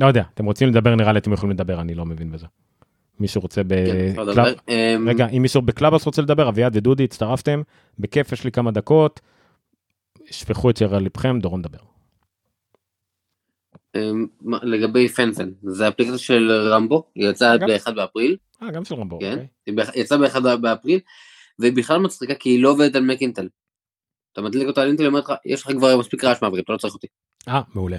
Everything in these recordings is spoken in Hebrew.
לא יודע, אתם רוצים לדבר נראה לי אתם יכולים לדבר, אני לא מבין בזה. מישהו רוצה כן, בקלאב... אמ, רגע, אם מישהו בקלאבהאוס רוצה לדבר, אביעד ודודי, הצטרפתם, בכיף, יש לי כמה דקות. שפכו את אשר על ליבכם, דורון דבר. אמ, לגבי פנסן, זה אפליקציה של רמבו, היא יצאה אגב. ב-1 באפריל, אה, גם של רמבו, כן, אוקיי. היא יצאה ב-1 באפריל, והיא בכלל מצחיקה כי היא לא עובדת על מק אינטל. אתה מדליק אותה על אינטל, היא אומרת לך, יש לך כבר מספיק רעש מעברים, אתה לא צריך אותי. אה, מעולה.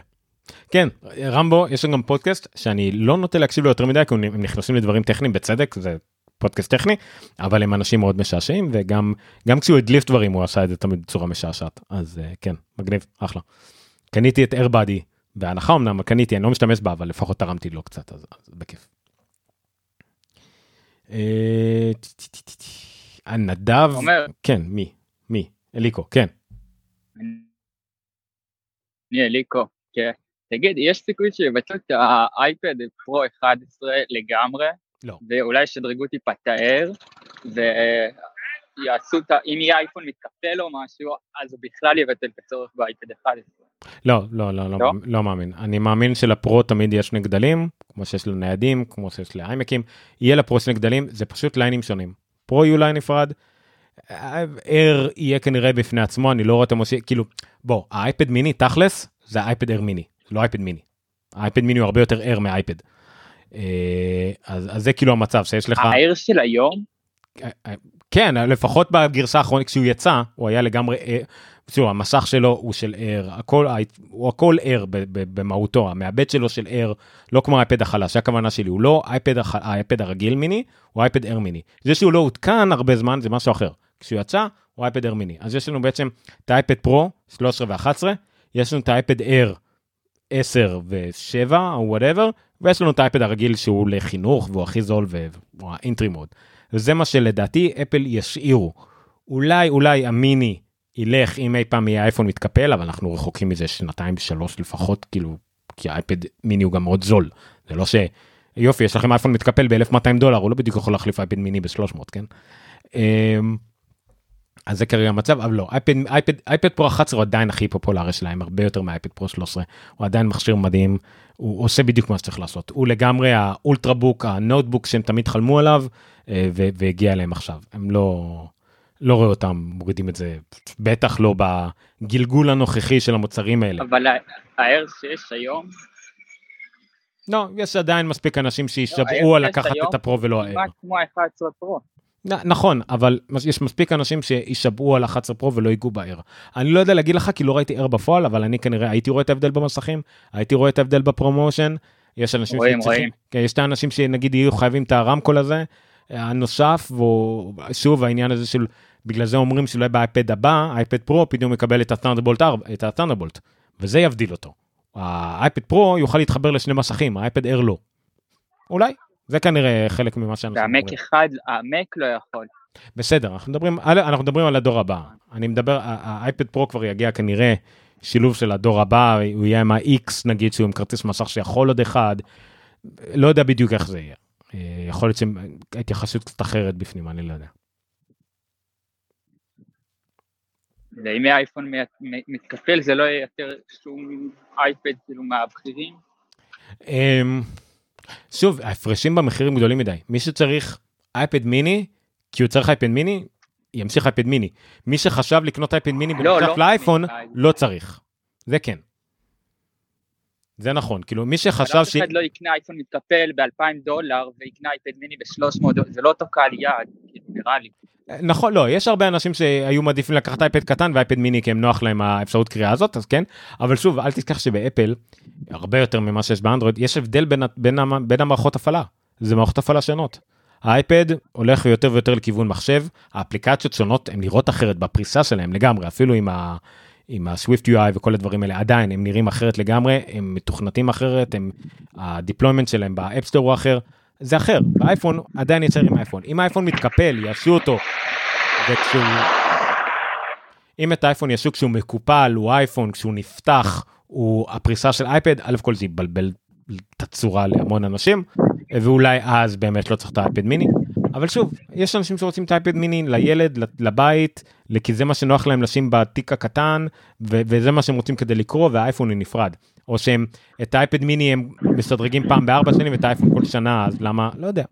כן, רמבו, יש לנו גם פודקאסט שאני לא נוטה להקשיב לו יותר מדי, כי הם נכנסים לדברים טכניים בצדק, זה פודקאסט טכני, אבל הם אנשים מאוד משעשעים, וגם גם כשהוא הדליף דברים הוא עשה את זה תמיד בצורה משעשעת, אז אה, כן, מגניב, אחלה. קניתי את איירבאדי, בהנחה אמנם, קניתי, אני לא משתמש בה, אבל לפחות תרמתי לו קצת, אז, אז בכיף. אה, הנדב, עומר. כן, מי? מי? אליקו, כן. אני אליקו, כן. תגיד, יש סיכוי שיבצעו את האייפד פרו 11 לגמרי, לא. ואולי ישדרגו טיפה את ה-Air, ויעשו את ה... אם יהיה אייפון מתקפל או משהו, אז הוא בכלל יבטל את הצורך באייפד 11. לא, לא, לא, לא, לא? לא מאמין. אני מאמין שלפרו תמיד יש שני גדלים, כמו שיש לניידים, כמו שיש לאיימקים. יהיה לפרו שני גדלים, זה פשוט ליינים שונים. פרו יהיו ליין נפרד, אייר יהיה כנראה בפני עצמו, אני לא רואה את המושיע, כאילו, בוא, האייפד מיני, תכלס, זה האייפד אייר מיני, לא אייפד מיני. האייפד מיני הוא הרבה יותר אייר מהאייפד. אה, אז, אז זה כאילו המצב, שיש לך... ה-Air של היום, כן, לפחות בגרסה האחרונה כשהוא יצא, הוא היה לגמרי, אה, תראו, המסך שלו הוא של אייר, הכל, הוא הכל אייר במהותו, המעבד שלו של אייר, לא כמו האייפד החלש, הכוונה שלי, הוא לא האייפד, הח- האייפד הרגיל מיני, הוא אייפד אייר מיני. זה שהוא לא עודכן הרבה זמן זה משהו אחר. כשהוא יצא, הוא אייפד אייר מיני. אז יש לנו בעצם את האייפד פרו, 13 ו-11, יש לנו את האייפד אייר 10 ו-7 או whatever, ויש לנו את האייפד הרגיל שהוא לחינוך והוא הכי זול והוא ה entry model. וזה מה שלדעתי אפל ישאירו. אולי אולי המיני ילך אם אי פעם יהיה אייפון מתקפל אבל אנחנו רחוקים מזה שנתיים שלוש לפחות כאילו כי האייפד מיני הוא גם מאוד זול זה לא ש... יופי יש לכם אייפון מתקפל ב-1200 דולר הוא לא בדיוק יכול להחליף אייפד מיני ב-300 כן. אז זה כרגע המצב אבל לא אייפד אייפד אייפד פרו 11 הוא עדיין הכי פופולרי שלהם הרבה יותר מאייפד פרו 13 הוא עדיין מכשיר מדהים הוא עושה בדיוק מה שצריך לעשות. הוא לגמרי האולטרה בוק הנוטבוק שהם תמיד חלמו עליו אה, ו- והגיע אליהם עכשיו. הם לא לא רואה אותם מורידים את זה בטח לא בגלגול הנוכחי של המוצרים האלה. אבל ה-Air שיש היום, לא יש עדיין מספיק אנשים לא, שישבעו על לקחת את הפרו ולא כמעט האר. כמו ה-11 פרו. נכון אבל יש מספיק אנשים שישבעו על 11 פרו ולא ייגעו באר. אני לא יודע להגיד לך כי לא ראיתי אר בפועל אבל אני כנראה הייתי רואה את ההבדל במסכים הייתי רואה את ההבדל בפרומושן. יש אנשים רואים, שצריכים- רואים. כן, יש את האנשים שנגיד יהיו חייבים את הרמקול הזה הנוסף ושוב העניין הזה של בגלל זה אומרים שאולי באייפד הבא אייפד פרו פתאום יקבל את הת'אנדרבולט את הת'אנדרבולט וזה יבדיל אותו. האייפד פרו יוכל להתחבר לשני מסכים האייפד אר לא. אולי זה כנראה חלק ממה שאנשים והמק. אחד, המק לא יכול. בסדר אנחנו מדברים על אנחנו מדברים על הדור הבא אני מדבר האייפד פרו כבר יגיע כנראה שילוב של הדור הבא הוא יהיה עם ה-X נגיד שהוא עם כרטיס מסך שיכול עוד אחד לא יודע בדיוק איך זה יהיה אה, יכול להיות שההתייחסות קצת אחרת בפנים אני לא יודע. ואם יהיה אייפון מ- מ- מתקפל זה לא יהיה יותר שום אייפד כאילו מהבכירים. שוב ההפרשים במחירים גדולים מדי מי שצריך אייפד מיני כי הוא צריך אייפד מיני ימשיך אייפד מיני מי שחשב לקנות אייפד מיני לא, בנוסף לא. לאייפון מדי. לא צריך. זה כן. זה נכון כאילו מי שחשב אבל אף ש... אחד לא יקנה אייפון מתקפל ב-2,000 דולר ויקנה אייפד מיני ב-300 דולר, זה לא אותו קהל יעד, נראה לי. נכון לא יש הרבה אנשים שהיו מעדיפים לקחת אייפד קטן ואייפד מיני כי הם נוח להם האפשרות קריאה הזאת אז כן אבל שוב אל תשכח שבאפל הרבה יותר ממה שיש באנדרואיד יש הבדל בין, בין, בין המערכות הפעלה זה מערכות הפעלה שונות. האייפד הולך יותר ויותר לכיוון מחשב האפליקציות שונות הן נראות אחרת בפריסה שלהם לגמרי אפילו עם ה... עם ה-Swift UI וכל הדברים האלה עדיין הם נראים אחרת לגמרי הם מתוכנתים אחרת הם ה deployment שלהם באפ סטור הוא אחר זה אחר. באייפון עדיין יצר עם האייפון אם האייפון מתקפל יעשו אותו. וכשהוא אם את האייפון יעשו כשהוא מקופל הוא אייפון כשהוא נפתח הוא הפריסה של אייפד, כל זה יבלבל את הצורה להמון אנשים ואולי אז באמת לא צריך את האייפד מיני אבל שוב, יש אנשים שרוצים את האייפד מיני לילד, לבית, כי זה מה שנוח להם לשים בתיק הקטן, וזה מה שהם רוצים כדי לקרוא, והאייפון הוא נפרד. או שהם, את האייפד מיני הם משדרגים פעם בארבע שנים, ואת האייפון כל שנה, אז למה? לא יודע.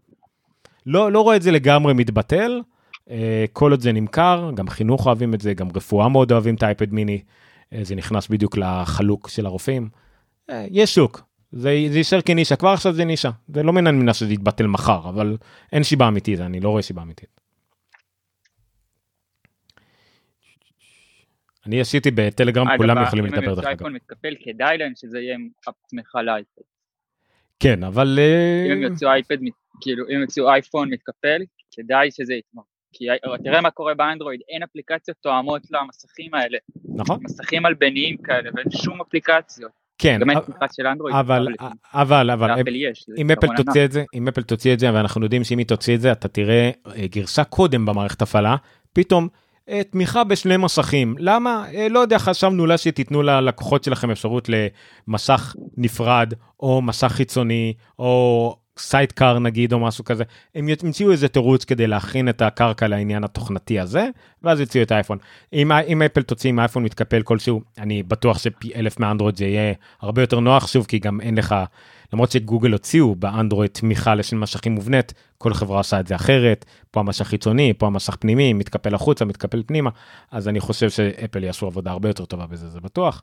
לא, לא רואה את זה לגמרי מתבטל, אה, כל עוד זה נמכר, גם חינוך אוהבים את זה, גם רפואה מאוד אוהבים את האייפד מיני, זה נכנס בדיוק לחלוק של הרופאים. אה, יש שוק, זה, זה יישאר כנישה, כבר עכשיו זה נישה, זה לא מן המדינה שזה יתבטל מחר, אבל אין שיבה אמיתית, אני לא רואה שיבה אמיתית. אני עשיתי בטלגרם, כולם יכולים לדבר דרך אגב. אם הם מתקפל, כדאי להם שזה יהיה עם תמיכה לאייפד. כן, אבל... אם הם יוצאו אייפד, כאילו, אם הם יוצאו אייפון מתקפל, כדאי שזה יתמוך. כי תראה מה קורה באנדרואיד, אין אפליקציות תואמות למסכים האלה. נכון. מסכים מלבניים כאלה, ואין שום אפליקציות. כן. אבל, אבל, אבל, אם אפל תוציא. את זה, אם אפל תוציא את זה, ואנחנו יודעים שאם היא תוציא את זה, אתה תראה אה, גרסה קודם במערכת הפעלה, פתאום אה, תמיכה בשני מסכים. למה? אה, לא יודע, חשבנו אולי שתיתנו ללקוחות שלכם אפשרות למסך נפרד, או מסך חיצוני, או סיידקר נגיד, או משהו כזה. הם המציאו איזה תירוץ כדי להכין את הקרקע לעניין התוכנתי הזה, ואז הציעו את האייפון. אם, אם אפל תוציא עם אייפון מתקפל כלשהו, אני בטוח שפי אלף מאנדרואיד זה יהיה הרבה יותר נוח, שוב, כי גם אין לך, למרות שגוגל הוציאו באנדרואיד תמיכה לשני משכים מובנית, כל חברה עושה את זה אחרת, פה המשך חיצוני, פה המשך פנימי, מתקפל החוצה, מתקפל פנימה, אז אני חושב שאפל יעשו עבודה הרבה יותר טובה בזה, זה בטוח.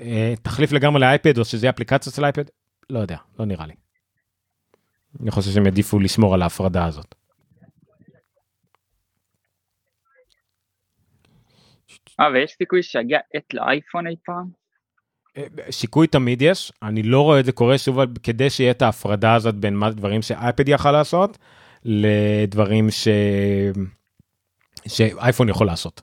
אה, תחליף לגמרי לאייפד, או שזה אפליקציה של אייפד? לא יודע, לא נראה לי. אני חושב שהם יעדיפו לשמור על ההפרדה הזאת. אה, ויש סיכוי שיגיע עת לאייפון אי פעם? שיקוי תמיד יש, אני לא רואה את זה קורה שוב כדי שיהיה את ההפרדה הזאת בין מה דברים שאייפד יכל לעשות לדברים ש... שאייפון יכול לעשות.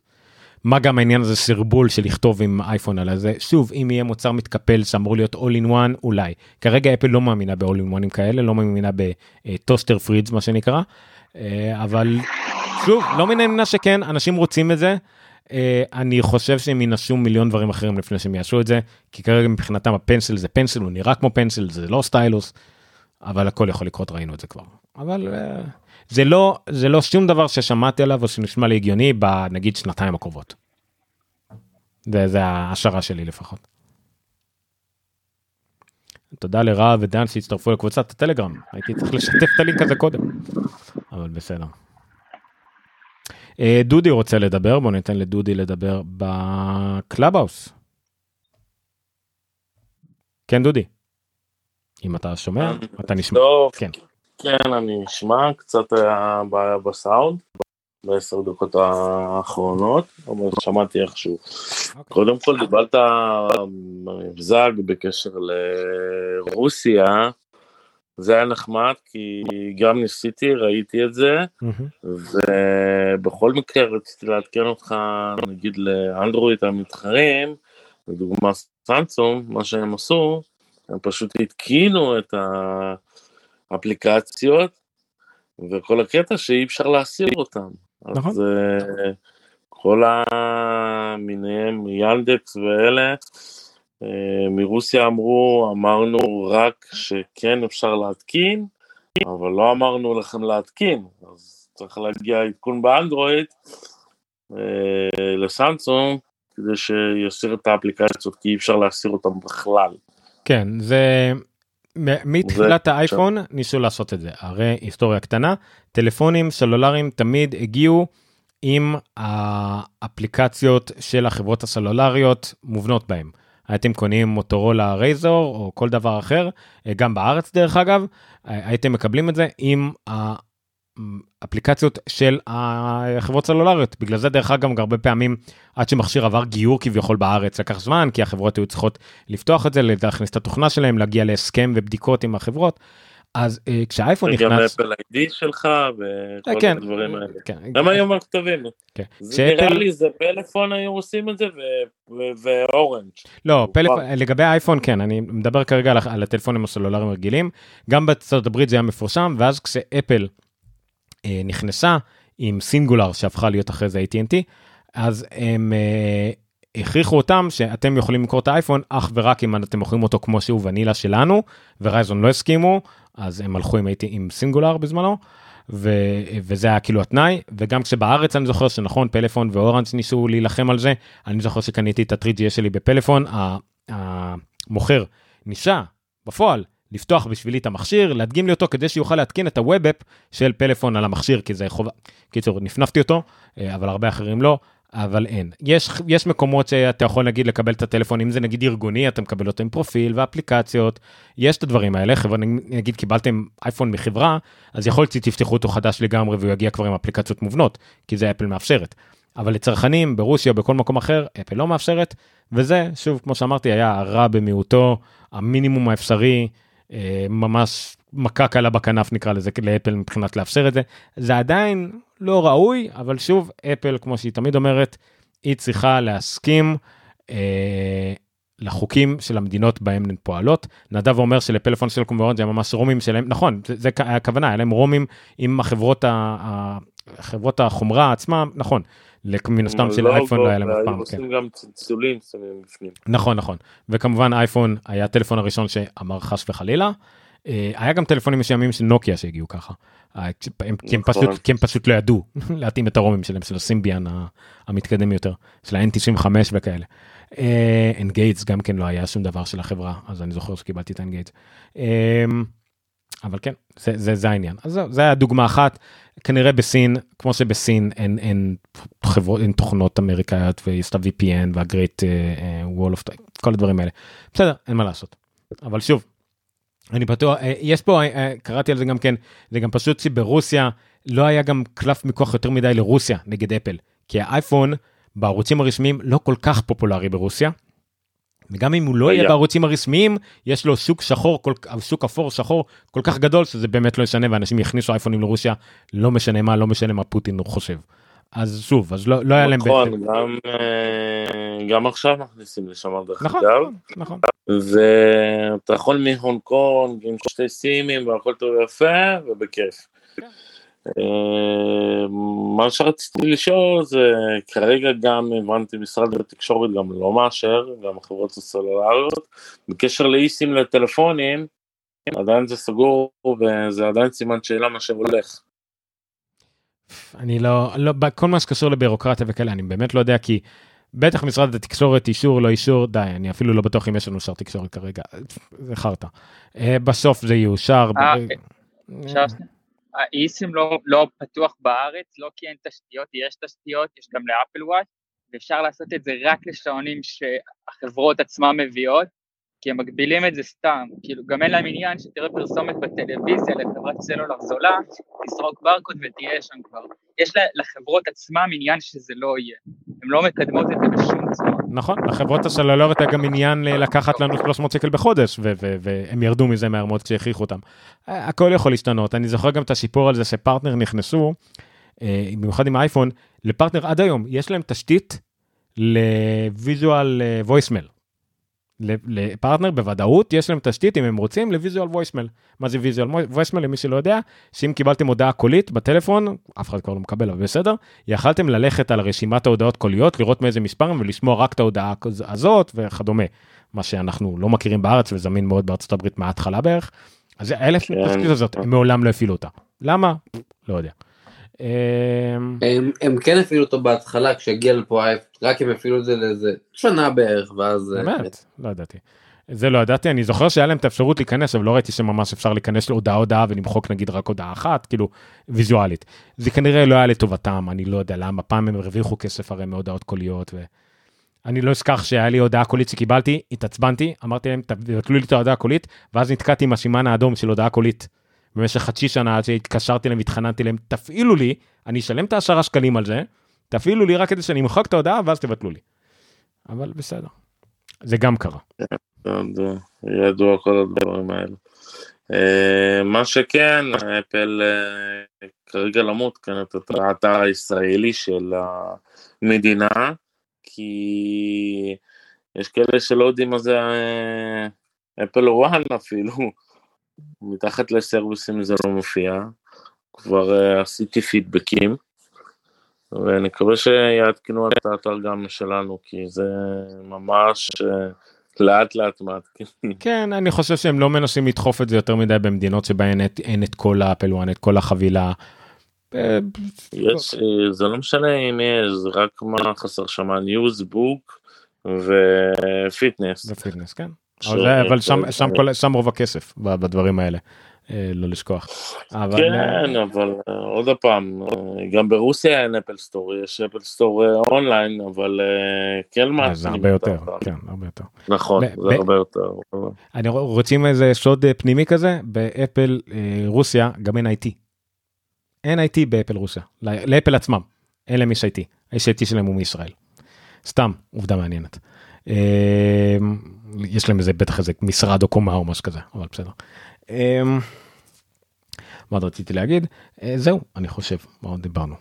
מה גם העניין הזה סרבול של לכתוב עם אייפון על זה שוב אם יהיה מוצר מתקפל שאמור להיות all in one אולי כרגע אפל לא מאמינה ב-all in one כאלה לא מאמינה בטוסטר פרידס מה שנקרא אה, אבל שוב לא מן העניין שכן אנשים רוצים את זה. אה, אני חושב שהם ינשו מיליון דברים אחרים לפני שהם יעשו את זה כי כרגע מבחינתם הפנסל זה פנסל הוא נראה כמו פנסל זה לא סטיילוס. אבל הכל יכול לקרות ראינו את זה כבר אבל אה, זה לא זה לא שום דבר ששמעתי עליו או שנשמע לי הגיוני בנגיד שנתיים הקרובות. זה, זה ההשערה שלי לפחות. תודה לרע ודן שהצטרפו לקבוצת הטלגרם הייתי צריך לשתף את הלינק הזה קודם אבל בסדר. אה, דודי רוצה לדבר בוא ניתן לדודי לדבר בקלאבהאוס. כן דודי. אם אתה שומע אתה נשמע. כן. כן, אני אשמע, קצת היה בעיה בסאונד, בעשר דקות האחרונות, אבל שמעתי איכשהו. קודם כל דיברת מבזק בקשר לרוסיה, זה היה נחמד כי גם ניסיתי, ראיתי את זה. ובכל מקרה רציתי לעדכן אותך, נגיד לאנדרואיד המתחרים, לדוגמה סמסונג, מה שהם עשו, הם פשוט התקינו את האפליקציות, וכל הקטע שאי אפשר להסיר אותם. נכון. אז אה, כל המיניהם, ינדקס ואלה, אה, מרוסיה אמרו, אמרנו רק שכן אפשר להתקין, אבל לא אמרנו לכם להתקין, אז צריך להגיע עדכון באנדרואיד אה, לסמסונג, כדי שיסיר את האפליקציות, כי אי אפשר להסיר אותם בכלל. כן זה מתחילת האייפון ניסו לעשות את זה הרי היסטוריה קטנה טלפונים סלולריים תמיד הגיעו עם האפליקציות של החברות הסלולריות מובנות בהם. הייתם קונים מוטורולה רייזור או כל דבר אחר אה, גם בארץ דרך אגב אה, הייתם מקבלים את זה עם האפליקציות של החברות סלולריות בגלל זה דרך אגב הרבה פעמים עד שמכשיר עבר גיור כביכול בארץ לקח זמן כי החברות היו צריכות לפתוח את זה להכניס את התוכנה שלהם להגיע להסכם ובדיקות עם החברות. אז אה, כשהאייפון וגם נכנס אפל איי-די שלך וכל כן. הדברים האלה. כן, גם היום הכתבים. כן. זה נראה לי זה פלאפון היו עושים את זה ו- ו- ואורנג'. לא, פלאפון. לגבי האייפון כן, אני מדבר כרגע על, על הטלפונים הסלולריים הרגילים. גם בארצות הברית זה היה מפורסם, ואז כשאפל אה, נכנסה עם סינגולר שהפכה להיות אחרי זה AT&T, אז הם אה, הכריחו אותם שאתם יכולים למכור את האייפון אך ורק אם אתם מוכרים אותו כמו שהוא ונילה שלנו, ורייזון לא הסכימו, אז הם הלכו עם, עם סינגולר בזמנו. ו- וזה היה כאילו התנאי, וגם כשבארץ אני זוכר שנכון, פלאפון ואורנג' ניסו להילחם על זה, אני זוכר שקניתי את ה-3GS שלי בפלאפון, המוכר ניסה בפועל לפתוח בשבילי את המכשיר, להדגים לי אותו כדי שיוכל להתקין את הווב-אפ של פלאפון על המכשיר, כי זה חובה. קיצור, נפנפתי אותו, אה, אבל הרבה אחרים לא. אבל אין. יש, יש מקומות שאתה יכול נגיד לקבל את הטלפון, אם זה נגיד ארגוני, אתה מקבל אותו עם פרופיל ואפליקציות, יש את הדברים האלה, חברה, נגיד קיבלתם אייפון מחברה, אז יכול להיות שתפתחו אותו חדש לגמרי והוא יגיע כבר עם אפליקציות מובנות, כי זה אפל מאפשרת. אבל לצרכנים ברוסיה בכל מקום אחר, אפל לא מאפשרת, וזה, שוב, כמו שאמרתי, היה הרע במיעוטו, המינימום האפשרי, ממש מכה קלה בכנף נקרא לזה לאפל מבחינת לאפשר את זה. זה עדיין לא ראוי, אבל שוב, אפל, כמו שהיא תמיד אומרת, היא צריכה להסכים אה, לחוקים של המדינות בהן הן פועלות. נדב אומר שלפלאפון סלקום ואורנג' זה ממש רומים שלהם, נכון, זה, זה הכוונה, היה להם רומים עם החברות, ה, החברות החומרה עצמם, נכון. מן הסתם של אייפון לא היה להם אף פעם. עושים גם צלצולים שמים בפנים. נכון נכון וכמובן אייפון היה הטלפון הראשון שאמר חס וחלילה. אה, היה גם טלפונים מסוימים של נוקיה שהגיעו ככה. אה, כי הם פשוט כי הם פשוט לא ידעו להתאים את הרומים שלהם של הסימביאן המתקדם יותר של ה-N95 וכאלה. אנגייטס גם כן לא היה שום דבר של החברה אז אני זוכר שקיבלתי את האנגייטס. אבל כן זה, זה, זה העניין. אז זהו, זה היה דוגמה אחת. כנראה בסין כמו שבסין אין, אין, חברות, אין תוכנות אמריקאיות ויש את ה-VPN וה-Great uh, Wall of כל הדברים האלה. בסדר אין מה לעשות. אבל שוב אני בטוח uh, יש פה קראתי על זה גם כן זה גם פשוט שברוסיה לא היה גם קלף מכוח יותר מדי לרוסיה נגד אפל כי האייפון בערוצים הרשמיים לא כל כך פופולרי ברוסיה. וגם אם הוא לא יהיה בערוצים הרשמיים יש לו שוק שחור כל שוק אפור שחור כל כך גדול שזה באמת לא ישנה ואנשים יכניסו אייפונים לרוסיה לא משנה מה לא משנה מה פוטין חושב. אז שוב אז לא, לא היה להם נכון גם, אה, גם עכשיו מכניסים לשם דרך נכון, אגב נכון. ואתה יכול מהונג קונג עם שתי סימים והכל טוב ויפה ובכיף. כן. אה, מה שרציתי לשאול זה כרגע גם הבנתי משרד התקשורת גם לא מאשר גם החברות הסלולריות בקשר לאיסים לטלפונים עדיין זה סגור וזה עדיין סימן שאלה מה שהולך. אני לא לא כל מה שקשור לבירוקרטיה וכאלה אני באמת לא יודע כי בטח משרד התקשורת אישור לא אישור די אני אפילו לא בטוח אם יש לנו שר תקשורת כרגע זה חרטא. אה, בסוף זה יאושר. אפשר האיסים לא, לא פתוח בארץ, לא כי אין תשתיות, יש תשתיות, יש גם לאפל וואט, ואפשר לעשות את זה רק לשעונים שהחברות עצמן מביאות, כי הם מגבילים את זה סתם, כאילו גם אין להם עניין שתראה פרסומת בטלוויזיה לחברת סלולר זולה, תסרוק ברקוד ותהיה שם כבר. יש לחברות עצמם עניין שזה לא יהיה, הן לא מקדמות את זה בשום צורה. נכון, לחברות הסלולריות היה גם עניין לקחת לנו 300 שקל בחודש, והם ירדו מזה מהר מאוד כשהכריחו אותם. הכל יכול להשתנות, אני זוכר גם את השיפור על זה שפרטנר נכנסו, אה, במיוחד עם האייפון, לפרטנר עד היום, יש להם תשתית לוויזואל וויסמל. לפרטנר בוודאות יש להם תשתית אם הם רוצים לוויזואל וויסמל. מה זה ויזואל וויסמל למי שלא יודע שאם קיבלתם הודעה קולית בטלפון אף אחד כבר לא מקבל אבל בסדר יכלתם ללכת על רשימת ההודעות קוליות לראות מאיזה מספר הם ולשמוע רק את ההודעה הזאת וכדומה מה שאנחנו לא מכירים בארץ וזמין מאוד בארצות הברית מההתחלה בערך. אז אלף כן. התשתית הזאת הם מעולם לא הפעילו אותה למה לא יודע. אמ, הם, הם כן הפעילו אותו בהתחלה כשהגיע לפה אייפ, רק הם הפעילו את זה לאיזה שנה בערך ואז... אה, באמת? לא ידעתי. זה לא ידעתי, אני זוכר שהיה להם את האפשרות להיכנס, אבל לא ראיתי שממש אפשר להיכנס להודעה הודעה ולמחוק נגיד רק הודעה אחת, כאילו ויזואלית. זה כנראה לא היה לטובתם, אני לא יודע למה, פעם הם הרוויחו כסף הרי מהודעות קוליות. ו... אני לא אשכח שהיה לי הודעה קולית שקיבלתי, התעצבנתי, אמרתי להם, תבטלו לי את ההודעה הקולית, ואז נתקעתי עם השימן האדום של הודעה קולית. במשך חצי שנה עד שהתקשרתי להם והתחננתי להם תפעילו לי אני אשלם את העשרה שקלים על זה תפעילו לי רק כדי שאני אמחק את ההודעה ואז תבטלו לי. אבל בסדר. זה גם קרה. ידוע כל הדברים האלה. אה, מה שכן אפל אה, כרגע למות כאן את האתר הישראלי של המדינה כי יש כאלה שלא יודעים מה זה אפל וואן אפילו מתחת לסרוויסים זה לא מופיע, כבר uh, עשיתי פידבקים, ואני מקווה שיעדכנו את האתר גם שלנו, כי זה ממש uh, לאט לאט מעדכנים. כן, אני חושב שהם לא מנסים לדחוף את זה יותר מדי במדינות שבהן אין את כל האפל וואן, את כל החבילה. אה, יש, אה, זה לא משנה אם יש, רק מה חסר שם, ניוז ופיטנס. זה פיטנס, כן. אבל שם- שם כל- שם רוב הכסף בדברים האלה, אה, לא לשכוח. אבל, אה, כן, אבל אה, עוד פעם, אה, גם ברוסיה אין אפל סטור, יש אפל סטור אה, אונליין, אבל אה, כן אה, מעצים זה הרבה יותר. כן, הרבה יותר. נכון, זה ב- הרבה יותר. אני רוצ- רוצים איזה שוד אה, פנימי כזה באפל אה, רוסיה גם אין IT. אין IT באפל רוסיה ל- לאפל עצמם אין להם איש IT. האיש IT שלהם הוא מישראל. סתם עובדה מעניינת. אה, יש להם איזה בטח איזה משרד או קומה או משהו כזה אבל בסדר. אה, מה עוד רציתי להגיד אה, זהו אני חושב מה עוד דיברנו.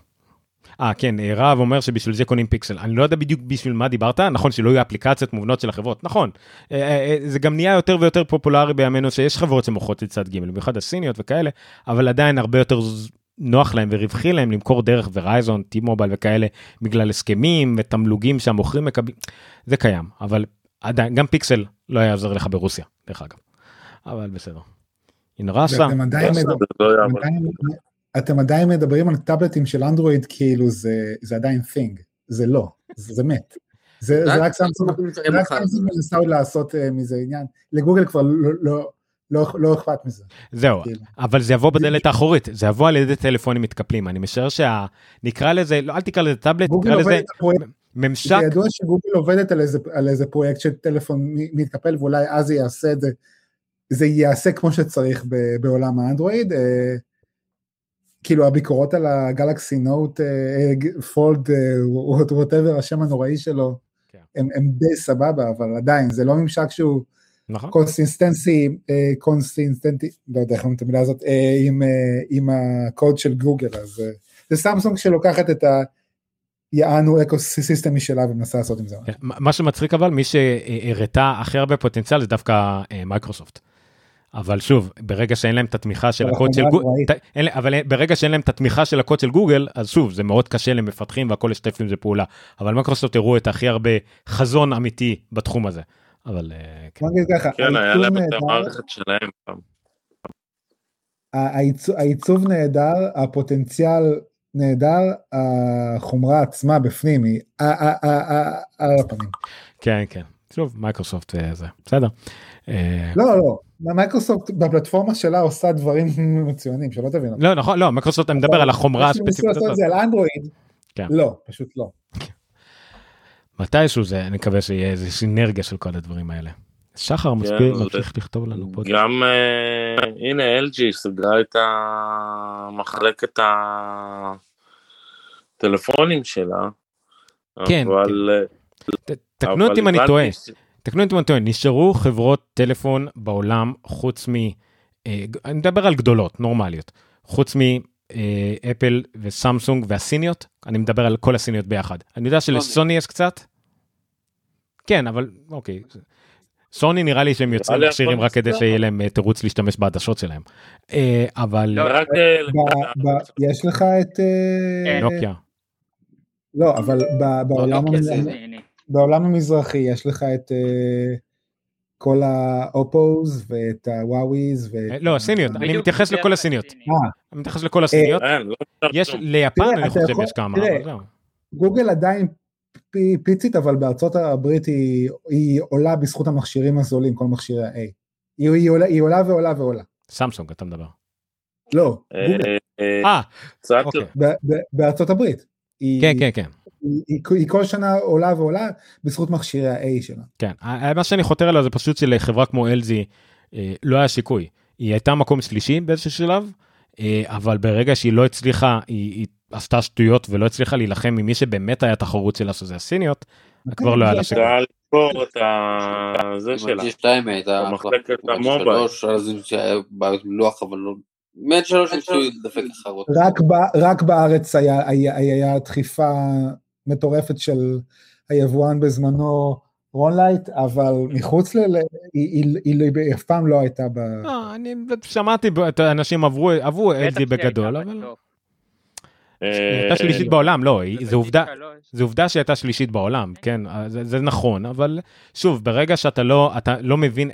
אה כן אה, רהב אומר שבשביל זה קונים פיקסל אני לא יודע בדיוק בשביל מה דיברת נכון שלא יהיו אפליקציות מובנות של החברות נכון אה, זה גם נהיה יותר ויותר פופולרי בימינו שיש חברות שמוכרות לצד ג' במיוחד הסיניות וכאלה אבל עדיין הרבה יותר נוח להם ורווחי להם למכור דרך ורייזון טי מובייל וכאלה בגלל הסכמים ותמלוגים שהמוכרים מקבלים זה קיים אבל עדיין גם פיקסל לא יעזור לך ברוסיה דרך אגב. אבל בסדר. הנה ראסה. מדברים- לא אתם. עדיין- אתם עדיין מדברים על טאבלטים של אנדרואיד כאילו זה זה עדיין thing, זה לא, זה זה מת. זה זה רק סמסונג מנסה עוד לעשות אה, מזה עניין, לגוגל כבר לא- לא- לא אכפת מזה. זהו כאילו. אבל זה יבוא בדלת האחורית זה יבוא על ידי טלפונים מתקפלים אני משער שה... נקרא לזה לא אל תקרא לזה טאבלט תקרא לזה פרויקט, ממשק זה ידוע שגוגל עובדת על איזה- על איזה פרויקט של טלפון מתקפל ואולי אז יעשה את זה, זה ייעשה כמו שצריך ב- בעולם האנדרואיד. אה, כאילו הביקורות על הגלקסי נוט פולד whatever השם הנוראי שלו כן. הם הם די סבבה אבל עדיין זה לא ממשק שהוא נכון consistency קונסיסטנטי לא יודע איך אומרים את המילה הזאת אה, עם, אה, עם הקוד של גוגל אז אה, זה סמסונג שלוקחת את ה... יענו אקו סיסטם משלה ומנסה לעשות עם זה. כן, מה שמצחיק אבל מי שהראתה הכי הרבה פוטנציאל זה דווקא אה, מייקרוסופט. אבל שוב ברגע שאין להם את התמיכה של הקוד של גוגל, אבל ברגע שאין להם את התמיכה של הקוד של גוגל אז שוב זה מאוד קשה למפתחים והכל לשתף עם זה פעולה אבל מייקרוסופט הראו את הכי הרבה חזון אמיתי בתחום הזה. אבל אה, כן. בוא נגיד ככה, כן, היה להם את המערכת שלהם פעם. העיצוב- נהדר, הפוטנציאל נהדר, החומרה עצמה בפנים היא ה- ה- ה- ה- על הפנים. כן כן שוב מייקרוסופט וזה בסדר. אה, לא, לא, מייקרוסופט בפלטפורמה שלה עושה דברים מצוינים, שלא תבין. לא נכון לא מייקרוסופט אני מדבר על החומרה מה שהם ניסו הספציפית לעשות את הזאת. זה על אנדרואיד, כן. לא, פשוט לא. מתישהו זה אני מקווה שיהיה איזה סינרגיה של כל הדברים האלה. שחר מסביר זה- ממשיך לכתוב לנו פה. גם אה, הנה LG סגרה את המחלקת הטלפונים שלה. כן, אה, תקנו אותי אם אני טועה. תקנו אותי אם אני טועה, נשארו חברות טלפון בעולם חוץ מ... אה, אני מדבר על גדולות, נורמליות. חוץ מאפל וסמסונג והסיניות, אני מדבר על כל הסיניות ביחד. אני יודע שלסוני יש קצת. כן, אבל אוקיי. סוני נראה לי שהם יוצרים לי מכשירים רק כדי. שיהיה להם אה, תירוץ להשתמש בעדשות שלהם. אה, אבל לא, אה, יש לך את... אה, כן. נוקיה. לא, אבל ב- בעולם המזרחי יש לך את אה, כל האופוז ואת הוואוויז ואת... אה, לא, הסיניות, אני בדיוק מתייחס לכל הסיניות. אה, אני מתייחס לכל הסיניות. לא יש. ליפן אני חושב יש כמה. תראה, אבל זהו. גוגל עדיין פי- פיצית, אבל בארצות הברית היא, עולה בזכות המכשירים הזולים, כל מכשירי ה-A. היא, עולה, ועולה ועולה. סמסונג אתה מדבר. לא, אה, גוגל, אה, אה, אוקיי. בארצות הברית. כן כן כן. היא, היא, כל שנה עולה ועולה בזכות מכשירי ה-A שלה. כן, מה שאני חותר אליו זה פשוט שלחברה כמו אלזי אה, לא היה שיקוי. היא הייתה מקום שלישי באיזשהו שלב, אה, אבל ברגע שהיא לא הצליחה, היא, היא עשתה שטויות ולא הצליחה להילחם עם מי שבאמת היה תחרות שלה, שזה הסיניות, כבר לא היה לה. צריכה למכור את זה שלה. ה-G2 הייתה במחלקת אחלה. המובייל. G3, אז שהיה בעיות עם לוח אבל לא... שלוש ניסו. רק, בארץ היה דחיפה מטורפת של היבואן בזמנו רונלייט, אבל מחוץ ל... ל- היא, אף פעם לא הייתה ב... לא, אני שמעתי את האנשים עברו אלזי שהיא בגדול, הייתה אבל בטופ. היא אה, הייתה שלישית בעולם, לא, זה עובדה. זה עובדה שהייתה שלישית בעולם, כן, זה, זה נכון, אבל שוב, ברגע שאתה לא, אתה לא מבין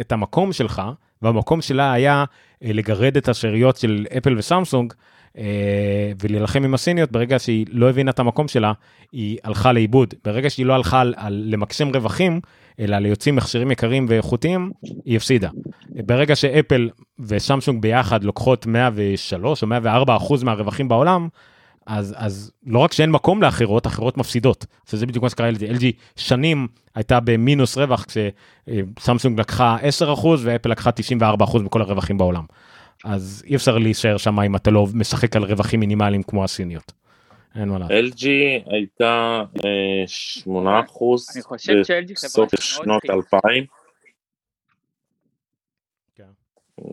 את המקום שלך, והמקום שלה היה אה, לגרד את השאריות של אפל וסמסונג, אה, ולהילחם עם הסיניות, ברגע שהיא לא הבינה את המקום שלה, היא הלכה לאיבוד. ברגע שהיא לא הלכה על, על למקסם רווחים, אלא ליוצאים מכשירים יקרים ואיכותיים, היא הפסידה. ברגע שאפל וסמסונג ביחד לוקחות 103 או 104 אחוז מהרווחים בעולם, אז, אז לא רק שאין מקום לאחרות, אחרות מפסידות. שזה בדיוק מה שקרה ל-LG. LG שנים הייתה במינוס רווח כשסמסונג לקחה 10 אחוז ואפל לקחה 94 אחוז מכל הרווחים בעולם. אז אי אפשר להישאר שם אם אתה לא משחק על רווחים מינימליים כמו הסיניות. אין מה לעשות. LG הייתה אה, 8 אחוז אני חושב ש-LG חברה בסוף שנות חינוכית. 2000. כן.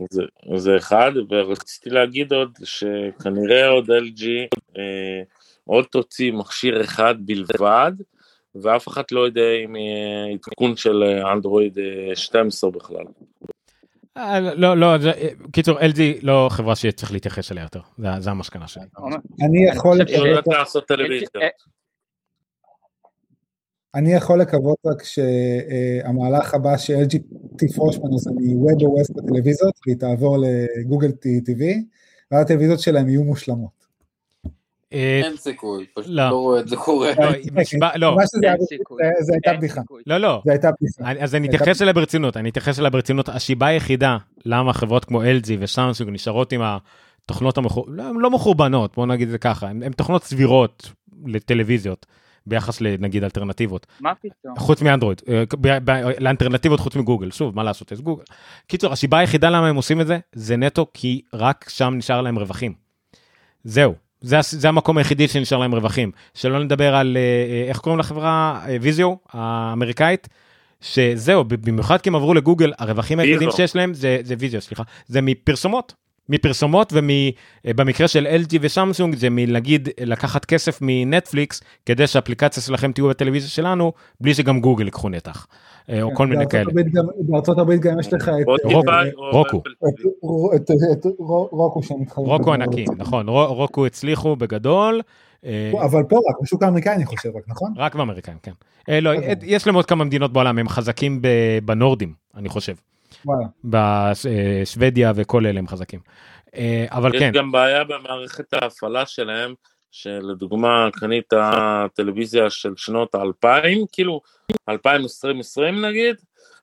זה, זה אחד, ורציתי להגיד עוד שכנראה עוד LG אה, עוד תוציא מכשיר אחד בלבד, ואף אחד לא יודע אם יהיה עדכון של אה, אנדרואיד אה, 12 בכלל. אה, לא, לא, זה, קיצור, LG לא חברה שצריך להתייחס אליה יותר, זה, המסקנה שלי. אני יכול לקוות טלוויזיה. אה, אני יכול לקוות רק שהמהלך הבא ש-LG תפרוש ממנו זה מ-Web OS בטלוויזיות, והיא תעבור לגוגל TV, ואז הטלוויזיות שלהם יהיו מושלמות. אה, אין סיכוי, פשוט לא. לא רואה את זה קורה. לא, נשבע- לא. זה- הייתה בדיחה. לא, לא, זה הייתה בדיחה. אז אני אתייחס אליה ברצינות, אני אתייחס אליה ברצינות. השיבה היחידה למה חברות כמו LG וסמסונג נשארות עם התוכנות המחור... לא, הן לא מחורבנות, בוא נגיד את זה ככה, הן תוכנות סבירות לטלוויזיות ביחס לנגיד אלטרנטיבות, מה פתאום? חוץ מאנדרואיד, אה, לאלטרנטיבות חוץ מגוגל, שוב, מה לעשות, יש גוגל. קיצור, השיבה היחידה למה הם עושים את זה, זה נטו כי רק שם נשאר להם רווחים. זהו. זה, זה המקום היחידי שנשאר להם רווחים. שלא נדבר על, אה, אה, איך קוראים לחברה? אה, ויזיו, האמריקאית, שזהו, במיוחד כי הם עברו לגוגל, הרווחים היחידים. שיש להם זה, זה ויזיו, סליחה, זה מפרסומות. מפרסומות ובמקרה של LG וסמסונג זה מלהגיד לקחת כסף מנטפליקס כדי שהאפליקציה שלכם תהיו בטלוויזיה שלנו בלי שגם גוגל ייקחו נתח אה, או כל מיני כאלה. בארצות הברית גם יש לך את- רוקו. את- רוקו. רוקו. ענקי, נכון, רו- רוקו הצליחו בגדול. אה, אבל פה רק בשוק האמריקאי אני חושב רק, נכון? רק באמריקאים, כן. אה, לא, אוקיי. אה, יש להם עוד כמה מדינות בעולם, הם חזקים ב- בנורדים, אני חושב. בשוודיה וכל אלה הם חזקים. אה, אבל יש כן, גם בעיה במערכת ההפעלה שלהם, שלדוגמה קנית טלוויזיה של שנות האלפיים, כאילו 2020 נגיד,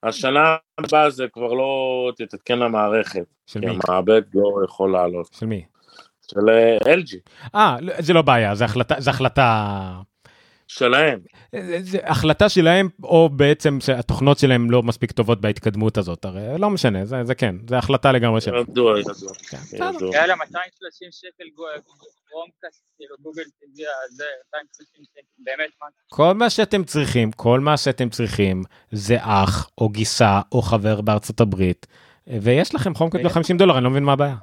השנה הבאה זה כבר לא תתעדכן למערכת, של כי מי? המעבד לא יכול לעלות. של מי? של אה, LG, אה, לא, זה לא בעיה, זה החלטה, זה החלטה, שלהם. זה, זה החלטה שלהם, או בעצם שהתוכנות שלהם לא מספיק טובות בהתקדמות הזאת, הרי לא משנה, זה, זה כן, זה החלטה לגמרי שלהם. ידוע, ידוע. כן. יאללה 230 שקל קרומקאסט, כאילו גוגל טבעי, זה 230 שקל, באמת מה? כל מה שאתם צריכים, כל מה שאתם צריכים, זה אח, או גיסה, או חבר בארצות הברית, ויש לכם חום כזה ב-50 דולר, אני לא מבין מה הבעיה.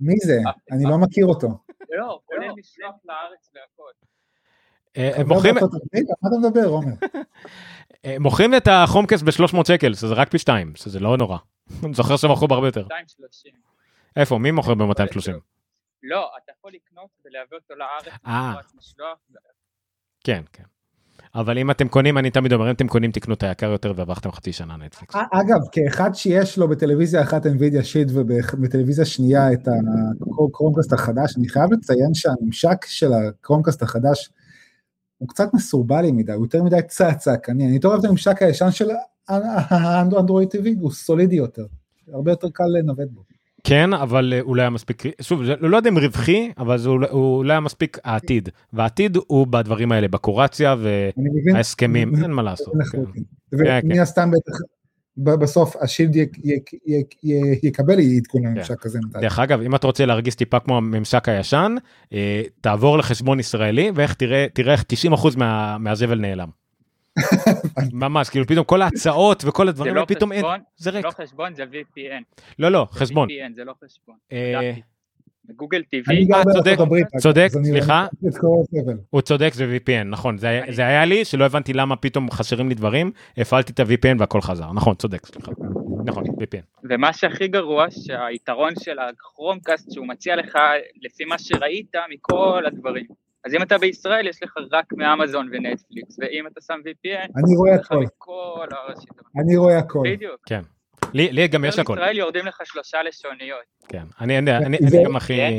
מי זה? אני לא מכיר אותו. לא, כולל משלוח לארץ והכל. אה, הם מוכרים, מה אתה מדבר, עומר? אה, מוכרים את החומקס ב-300 שקל, שזה רק פי 2, שזה לא נורא. אני זוכר שמכרו בהרבה יותר. 230. איפה, מי מוכר ב-230? לא, אתה יכול לקנות ולהביא אותו לארץ, אה. כן, כן. אבל אם אתם קונים, אני תמיד אומר, אם אתם קונים, תקנו את היקר יותר והרווחתם חצי שנה נטפליקס. אגב, כאחד שיש לו בטלוויזיה אחת NVIDIA שיט ובטלוויזיה שנייה את הקרומקאסט החדש, אני חייב לציין שהממשק של הקרומקאסט החדש הוא קצת מסורבלי מדי, הוא יותר מדי צעצעקני, אני יותר אוהב את הממשק הישן של האנדרואיד TV, הוא סולידי יותר, הרבה יותר קל לנווט בו. כן, אבל אה, אולי היה מספיק, שוב, זה לא יודע אם רווחי, אבל זה אולי- אולי היה מספיק העתיד. והעתיד הוא בדברים האלה, בקורציה וההסכמים, אין מה לעשות. כן. כן. הסתם בטח, בסוף השילד יק- יק- יק- י- יקבל עדכון לממשק הזה מתי. דרך אגב, אם אתה רוצה להרגיש טיפה כמו הממשק הישן, אה, תעבור לחשבון ישראלי, ואיך תראה, תראה איך 90% מה, מהזבל נעלם. ממש, כאילו פתאום כל ההצעות וכל זה הדברים, לא האלה, פתאום אין, חשבון, זה זה ריק. לא חשבון, זה VPN. לא, לא, זה חשבון. VPN, זה לא חשבון. אה, בדקתי. בגוגל אני TV, גר אה, בארצות הברית, צודק, סליחה. הוא צודק, זה VPN, נכון, זה, היה- לי שלא הבנתי למה פתאום חסרים לי דברים, הפעלתי את ה-VPN והכל חזר, נכון, צודק, סליחה, נכון, VPN. ומה שהכי גרוע, שהיתרון של הכרומקאסט שהוא מציע לך, לפי מה שראית, מכל הדברים. אז אם אתה בישראל, יש לך רק מאמזון ונטפליקס, ואם אתה שם VPN, אני רואה הכל. אני רואה הכל. בדיוק. כן. לי לי גם יש הכל. בישראל יורדים לך שלושה לשוניות. כן, אני, אני, אני, אני גם הכי, כן.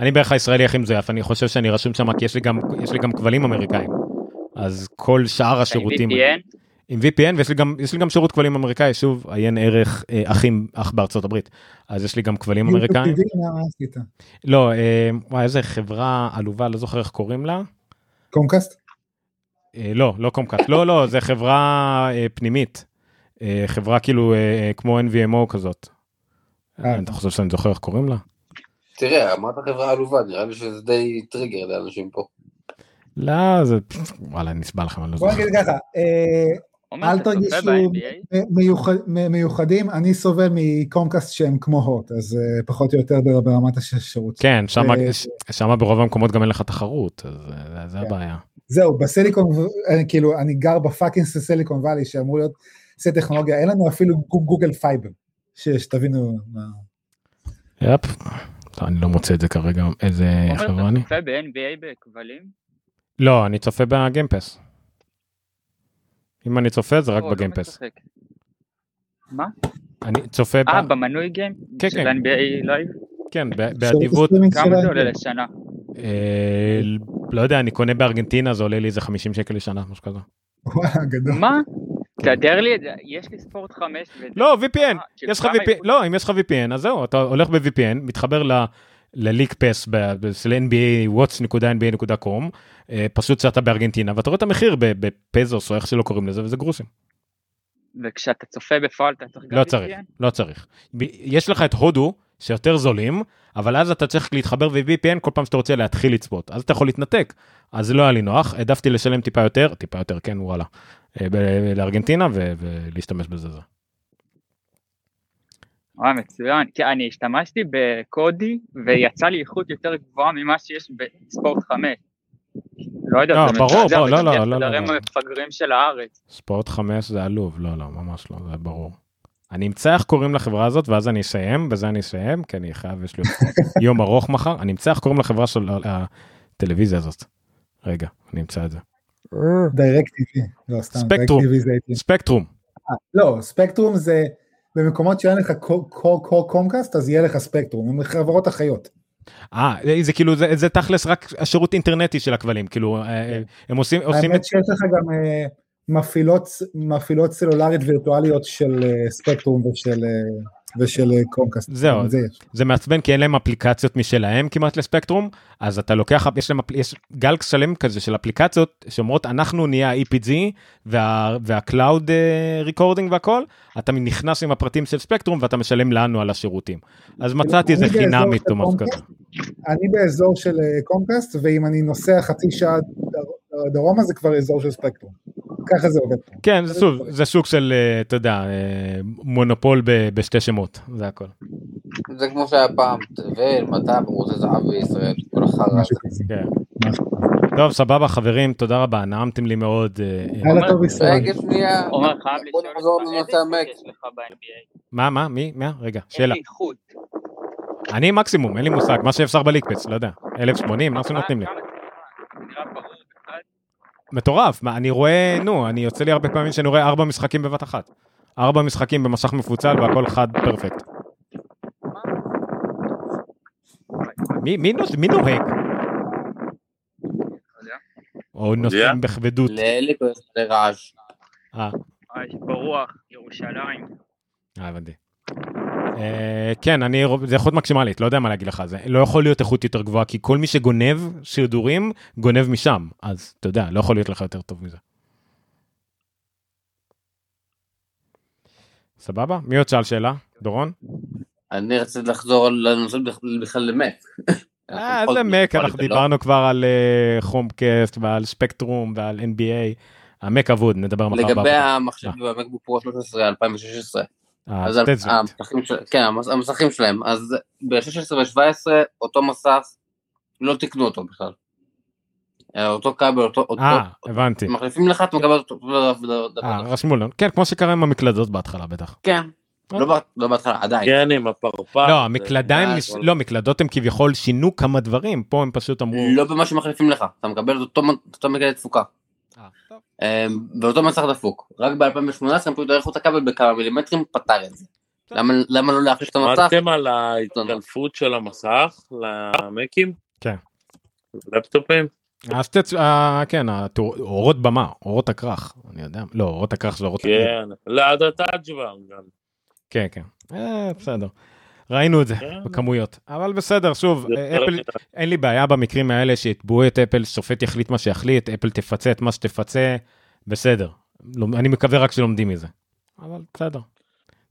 אני בערך הישראלי הכי מזויף, אני חושב שאני רשום שם כי יש לי גם, יש לי גם כבלים אמריקאים. אז כל שאר השירותים, VPN, עם VPN ויש לי גם, יש לי גם שירות כבלים אמריקאי, שוב, עיין ערך אה, אחים, אח בארצות הברית. אז יש לי גם כבלים אמריקאים. לא, אה, וואי, איזה חברה עלובה, לא זוכר איך קוראים לה. קומקאסט? אה, לא, לא קומקאט, לא, לא, זה חברה אה, פנימית. אה, חברה כאילו אה, אה, כמו NVMO כזאת. אתה חושב שאני זוכר איך קוראים לה? תראה, אמרת חברה עלובה, נראה לי שזה די טריגר לאנשים פה. לא, זה, וואלה, נשבע לכם, אני לא בוא זוכר. נגיד ככה, אל תרגישו מיוחדים, אני סובל מקומקאסט שהם כמו הוט, אז פחות או יותר בר- ברמת השירות. כן, שם, שם ברוב המקומות גם אין לך תחרות, אז זה כן. הבעיה. זהו, בסיליקון, אני, כאילו, אני גר ב fucking סיליקון וואלי, שאמור להיות שיא טכנולוגיה, אין לנו אפילו גו- Google Fiber, שתבינו מה... יפ. לא, אני לא מוצא את זה כרגע, איזה חברה אני? אתה צופה ב-NBA בכבלים? לא, אני צופה ב-Game Pass. אם אני צופה זה רק לא, לא ב-Game Pass. מה? אני צופה, ב- אה, במנוי Game? כן, של כן. NBA Live? כן, באדיבות, כמה. זה עולה לשנה? אה, לא יודע, אני קונה בארגנטינה, זה עולה לי איזה 50 שקל לשנה, משהו כזה. וואלה, גדול. מה? כן. תדר לי את זה, יש לי ספורט 5. וזה- לא, VPN, אה, יש לך VPN? לא, אם יש לך VPN, אז זהו, אתה הולך ב-VPN, מתחבר ל... לליק פס של NBA, watch.nba.com, אה, פשוט שאתה בארגנטינה, ואתה רואה את המחיר בפזוס או איך שלא קוראים לזה, וזה גרושים. וכשאתה צופה בפועל אתה צריך גם לא צריך, VPN? לא צריך. יש לך את הודו, שיותר זולים, אבל אז אתה צריך להתחבר ב-VPN כל פעם שאתה רוצה להתחיל לצפות, אז אתה יכול להתנתק. אז זה לא היה לי נוח, העדפתי לשלם טיפה יותר, טיפה יותר, כן, וואלה, לארגנטינה ולהשתמש בזה. זה. אה, מצוין. כי אני השתמשתי בקודי ויצא לי איכות יותר גבוהה ממה שיש בספורט 5. לא יודע, לא, זה מזעזע, לא, לא, לא, לא, לא. המפגרים של הארץ. ספורט 5 זה עלוב, לא, לא, ממש לא, זה ברור. אני אמצא איך קוראים לחברה הזאת, ואז אני אסיים, בזה אני אסיים, כי אני חייב, יש לי יום ארוך מחר, אני אמצא איך קוראים לחברה של הטלוויזיה הזאת. רגע, אני אמצא את זה. דיירקט TV, לא סתם, ספקטרום. ספקטרום. לא, ספקטרום זה במקומות שאין לך קו- קו- קו- קומקאסט, אז יהיה לך ספקטרום, הם חברות אחיות. אה, זה כאילו, זה, זה תכלס רק השירות אינטרנטי של הכבלים, כאילו, אה, הם עושים, עושים את... האמת שיש לך גם אה, מפעילות מפעילות סלולרית וירטואליות של אה, ספקטרום ושל אה, ושל אה, קומקאסט. זהו. גם זה. זה מעצבן כי אין להם אפליקציות משלהם כמעט לספקטרום, אז אתה לוקח, יש להם, יש גל שלם כזה של אפליקציות שאומרות אנחנו נהיה ה-EPG וה, וה-Cloud אה, Recording והכל, אתה נכנס עם הפרטים של ספקטרום ואתה משלם לנו על השירותים. אז מצאתי איזה חינם קומקאסט. כזה. אני באזור של אה, קומקאסט, ואם אני נוסע חצי שעה דרומה זה כבר אזור של ספקטרום. ככה זה עובד פה. כן, זה שוב, זה סוג של, אה, אתה יודע, אה, מונופול ב- בשתי שמות, זה הכל. זה כמו שהיה פעם, תבל, מטע, ערוץ זהב בישראל, כל החרא הזה. כן. טוב, סבבה, חברים, תודה רבה, נעמתם לי מאוד. אה, לילה טוב ישראל. רגע שנייה, עומר חייב לשאול אותך, איזה. יש לך ב-NBA? מה, מה, מי, מה? רגע, שאלה. אני מקסימום, אין לי מושג, מה שאפשר בליקפץ, לא יודע. 1080, מה מה- שנותנים לי. כמה זה נראה ברור בכלל? מטורף, מה, אני רואה, נו, אני יוצא לי הרבה פעמים שאני רואה ארבע משחקים בבת אחת. ארבע משחקים במסך מפוצל והכל חד פרפקט. מי, מי, נוס- מי נוהג? או נוסעים בכבדות. לאלה לרעש. אה, אה, ברוח, ירושלים. אה, הבנתי. אה, כן, אני, זה איכות מקסימלית, לא יודע מה להגיד לך, זה לא יכול להיות איכות יותר גבוהה, כי כל מי שגונב שידורים, גונב משם, אז אתה יודע, לא יכול להיות לך יותר טוב מזה. סבבה? מי עוד שאל שאלה? דורון? אני רציתי לחזור לנושא בכ- בכלל למק. אה, איזה מק, אנחנו דיברנו כבר על חומקאסט ועל ספקטרום ועל NBA. המק אבוד, נדבר מחר. לגבי. המחשב במקבוק פרו 13 2016. אה, אז המסכים של- כן, המס- המסכים שלהם. אז ב-16 ו-17 אותו מסך, לא תיקנו אותו בכלל. אה, אותו כבל, אותו... אותו- אה, הבנתי. מחליפים לך, אתה מקבל אותו דבר. אה, רשמו לנו. כן, כמו שקרה עם המקלדות בהתחלה בטח. כן. לא לא בהתחלה, עדיין. כן, עם הפרפר. לא, המקלדיים, אה, כל- לא, מקלדות הם כביכול שינו כמה דברים, פה הם פשוט אמרו... לא במה שמחליפים לך, אתה מקבל את אותו- אותו מקלדת תפוקה. אה, באותו מסך דפוק. רק ב-2018 הם פשוט האריכו את הכבל בכמה מילימטרים, פתר את זה. למה לא להחליש את המסך? שמעתם על ההתקלפות של המסך למקים? כן. לפטופים? אז תצ... אה, כן, אורות במה, אורות הכרך, אני יודע, לא, אורות הכרך זה אורות... כן, ליד הטאץ' בר גם. כן, כן, אה, בסדר. ראינו את זה כן. בכמויות, אבל בסדר, שוב, אפל, אין לי בעיה במקרים האלה שיתבעו את אפל, שופט יחליט מה שיחליט, אפל תפצה את מה שתפצה, בסדר. אני מקווה רק שלומדים מזה. אבל בסדר.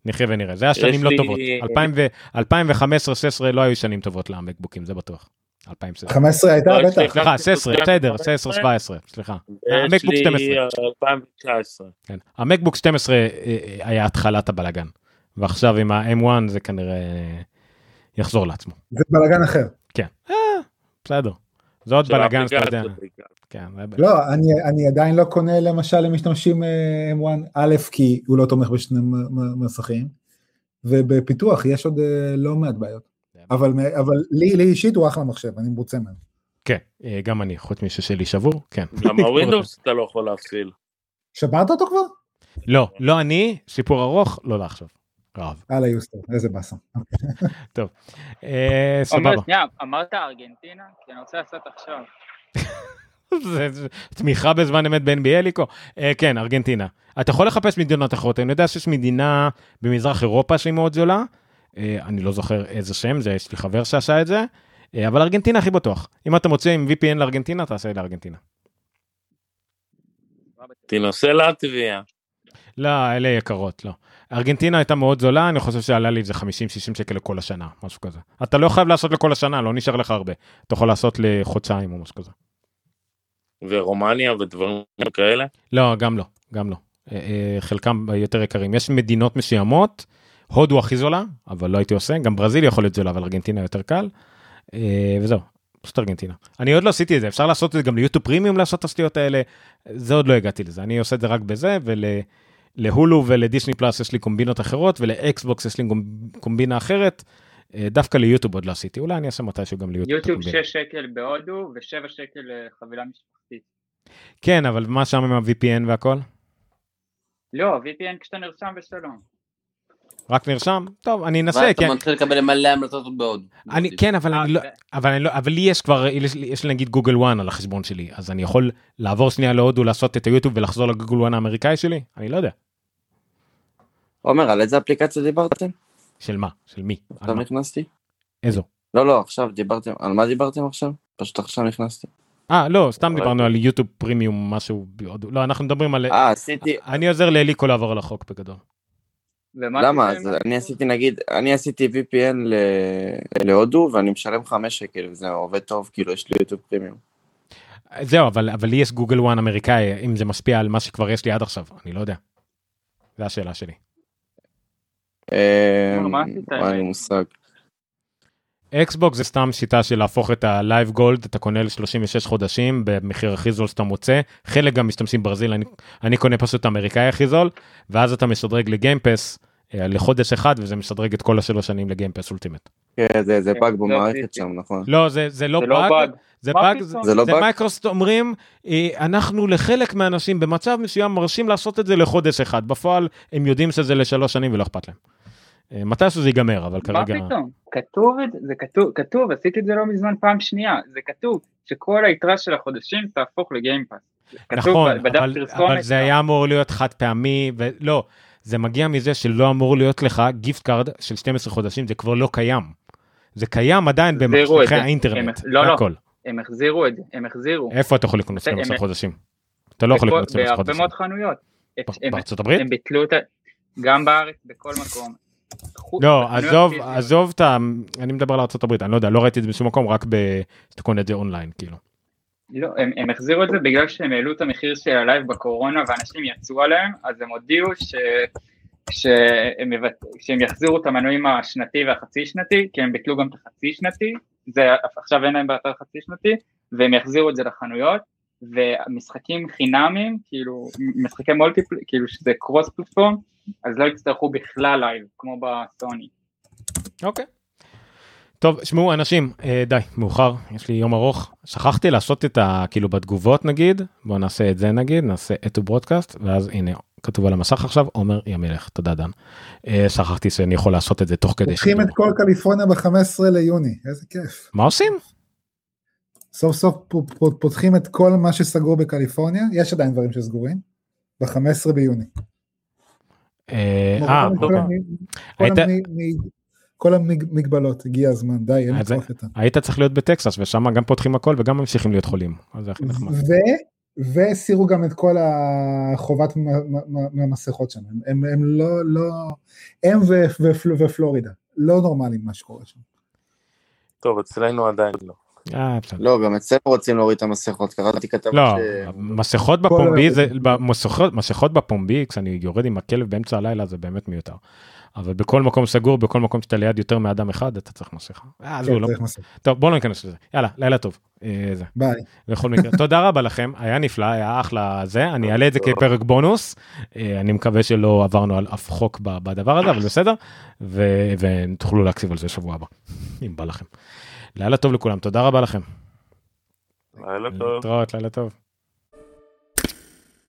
נחיה ונראה. זה היה שנים לא טובות. 2015-16 לא היו שנים טובות למקבוקים, זה בטוח. 2016. 15 הייתה לא, בטח. לי- סליחה, 16, בסדר, 15, 16, 17, סליחה. המקבוק לי 12. 2019. כן. המקבוק 12 אה, אה, היה התחלת הבלאגן, ועכשיו עם ה-M1 זה כנראה אה, יחזור לעצמו. זה בלאגן אחר. כן, אה, בסדר. זה עוד בלאגן שאתה יודע. כן, לא, אני, אני עדיין לא קונה למשל למשתמשים אה, M1, א', כי הוא לא תומך בשני מסכים, ובפיתוח יש עוד אה, לא מעט בעיות. אבל, אבל לי, לי אישית הוא אחלה מחשב, אני מרוצה ממנו. כן, גם אני, חוץ מששלי שבור, כן. גם הווינדוס אתה לא יכול להפעיל. שמרת אותו כבר? לא, לא אני, סיפור ארוך, לא לעכשיו. רב. הלאה יוסטר, איזה באסה. אה, עומר, סבבה. אמרת ארגנטינה? כי אני רוצה לעשות עכשיו. זה- תמיכה בזמן אמת ב-NBA ליקו? אה, כן, ארגנטינה. אתה יכול לחפש מדינות אחרות, אני יודע שיש מדינה במזרח אירופה שהיא מאוד זולה, אה, אני לא זוכר איזה שם, זה יש לי חבר שעשה את זה, אה, אבל ארגנטינה הכי בטוח. אם אתה מוצא עם VPN לארגנטינה, תעשה לארגנטינה. תנסה לטביה. לא, אלה יקרות, לא. ארגנטינה הייתה מאוד זולה, אני חושב שעלה לי איזה 50-60 שקל לכל השנה, משהו כזה. אתה לא חייב לעשות לכל השנה, לא נשאר לך הרבה. אתה יכול לעשות לחודשיים או משהו כזה. ורומניה ודברים כאלה. לא, גם לא, גם לא. אה, אה, חלקם יותר יקרים. יש מדינות מסוימות, הודו הכי זולה, אבל לא הייתי עושה, גם ברזיל יכול להיות זולה, אבל ארגנטינה יותר קל. אה, וזהו, פשוט ארגנטינה. אני עוד לא עשיתי את זה, אפשר לעשות את זה גם ליוטיוב פרימיום לעשות את הסטיות האלה, זה עוד לא הגעתי לזה, אני עושה את זה רק בזה, ולהולו ולדיסני פלאס יש לי קומבינות אחרות, ול-Xbox יש לי קומב- קומבינה אחרת. אה, דווקא ליוטיוב עוד לא עשיתי, אולי אני אעשה מתישהו גם ליוטיוב. יוטיוב הקומבינה. 6 שקל בהודו ו-7 שקל לחבילה משפחתית. כן, אבל מה שם עם ה-VPN והכל? לא, VPN כשאתה נרשם ושלום. רק נרשם? טוב, אני אנסה, ואתה כן. מתחיל לקבל מלא המלצות בעוד. אני, כן, אבל אני לא, אה, אבל אני לא, אבל לי יש כבר, יש לי, יש לי נגיד Google One על החשבון שלי, אז אני יכול לעבור שנייה להודו, לעשות את היוטיוב ולחזור לגוגל וואן האמריקאי שלי? אני לא יודע. עומר, על איזה אפליקציה דיברתם? של מה? של מי? עכשיו מה? נכנסתי? איזו? לא, לא, עכשיו דיברתם, על מה דיברתם עכשיו? פשוט עכשיו נכנסתי. אה, לא, סתם דיברנו על יוטיוב פרימיום, משהו. לא, אנחנו מדברים על... אה, עשיתי, אני עוזר לאליקו לעבור על החוק בגדול. למה? אז? אני עשיתי נגיד, אני עשיתי VPN ל- להודו ואני משלם 5 שקל וזה עובד טוב, כאילו יש לי יוטיוב פרימיום. זהו, אבל, אבל לי יש Google One אמריקאי, אם זה משפיע על מה שכבר יש לי עד עכשיו, אני לא יודע. זו השאלה שלי. אה, מה עשית? וואי, אין לי מושג. Xbox זה סתם שיטה של להפוך את ה-Live Gold, אתה קונה ל-36 חודשים במחיר הכי זול שאתה מוצא, חלק גם משתמשים ברזיל, אני, אני קונה פשוט אמריקאי הכי זול, ואז אתה משדרג ל-Game Pass אה, לחודש אחד, וזה משדרג את כל השלוש שנים ל-Game Pass Ultimate. כן, זה- זה כן, באג זה במערכת. שם, נכון. לא, זה, זה לא זה לא באג, באג. זה מה באג? זה לא זה באג? מייקרוסופט אומרים, אה, אנחנו לחלק מהאנשים במצב מסוים מרשים לעשות את זה לחודש אחד, בפועל הם יודעים שזה לשלוש שנים ולא אכפת להם. אה, מתי שזה ייגמר, אבל מה כרגע... פתאום? כתוב את זה, זה כתוב, כתוב, עשיתי את זה לא מזמן פעם שנייה, זה כתוב שכל היתרה של החודשים תהפוך ל-Game Pass. זה נכון, אבל. אבל זה היה אמור להיות חד פעמי, ולא, זה מגיע מזה שלא אמור להיות לך gift card של 12 חודשים, זה כבר לא קיים. זה קיים עדיין זה. האינטרנט, הם- לא, לא. הכל. הם החזירו את זה, הם החזירו. איפה אתה יכול לקנות הם- 12 חודשים? אתה לא יכול לקנות 12 בהרבה חודשים. מאוד חנויות. בארצות הברית? הם ביטלו את ה... גם בארץ, בכל מקום. לא, עזוב. עזוב את ה... אני מדבר על הברית, אני לא יודע, לא ראיתי את זה בשום מקום, רק ב... שאתה קונה את זה אונליין, כאילו. לא, הם, הם החזירו את זה בגלל שהם העלו את המחיר של ה-Live בקורונה ואנשים יצאו עליהם, אז הם הודיעו ש... שהם, מבט... שהם יחזירו את המנויים השנתי והחצי שנתי, כי הם ביטלו גם את החצי שנתי, זה עכשיו אין להם באתר חצי שנתי, והם יחזירו את זה לחנויות, ומשחקים חינמים, כאילו משחקי multiplayer, כאילו שזה cross platform, אז לא יצטרכו בכלל Live, כמו בסוני. אוקיי. טוב, שמעו אנשים, אה, די, מאוחר, יש לי יום ארוך. שכחתי לעשות את ה... כאילו בתגובות נגיד, בואו נעשה את זה נגיד, נעשה את ה-broadcast, ואז הנה, כתוב על המסך עכשיו, עומר ימלך, תודה דן. אה, שכחתי שאני יכול לעשות את זה תוך כדי פותחים את כל קליפורניה ב-15 ליוני, איזה כיף. מה עושים? סוף סוף פותחים את כל מה שסגור בקליפורניה, יש עדיין דברים שסגורים, ב-15 ביוני. אה, אה, כל- אוקיי. כל המגבלות, הגיע הזמן, די, אין לצרוך איתם. היית צריך להיות בטקסס ושם גם פותחים הכל וגם ממשיכים להיות חולים. זה הכי נחמד. והסירו גם את כל החובת מהמסכות שם, הם- הם הם לא, לא, הם ו- ופל- ופלורידה, לא נורמלי מה שקורה שם. טוב, אצלנו עדיין לא. אה. לא, גם אצלנו רוצים להוריד את המסכות, קראתי כתבה לא. מסכות בפומבי מסכות בפומבי כשאני יורד עם הכלב באמצע הלילה זה באמת מיותר. אבל בכל מקום סגור, בכל מקום שאתה ליד יותר מאדם אחד אתה צריך מסכה. אה, כן, לא. טוב בוא לא ניכנס לזה. יאללה, לילה טוב. אה, זה. ביי. בכל מקרה, תודה רבה לכם, היה נפלא, היה אחלה זה, אני אעלה את זה כפרק בונוס, אה, אני מקווה שלא עברנו על אף חוק בדבר הזה, אבל בסדר, ו- ותוכלו להקשיב על זה שבוע הבא, אם בא לכם. לילה טוב לכולם, תודה רבה לכם. לילה טוב. להתראות, לילה טוב.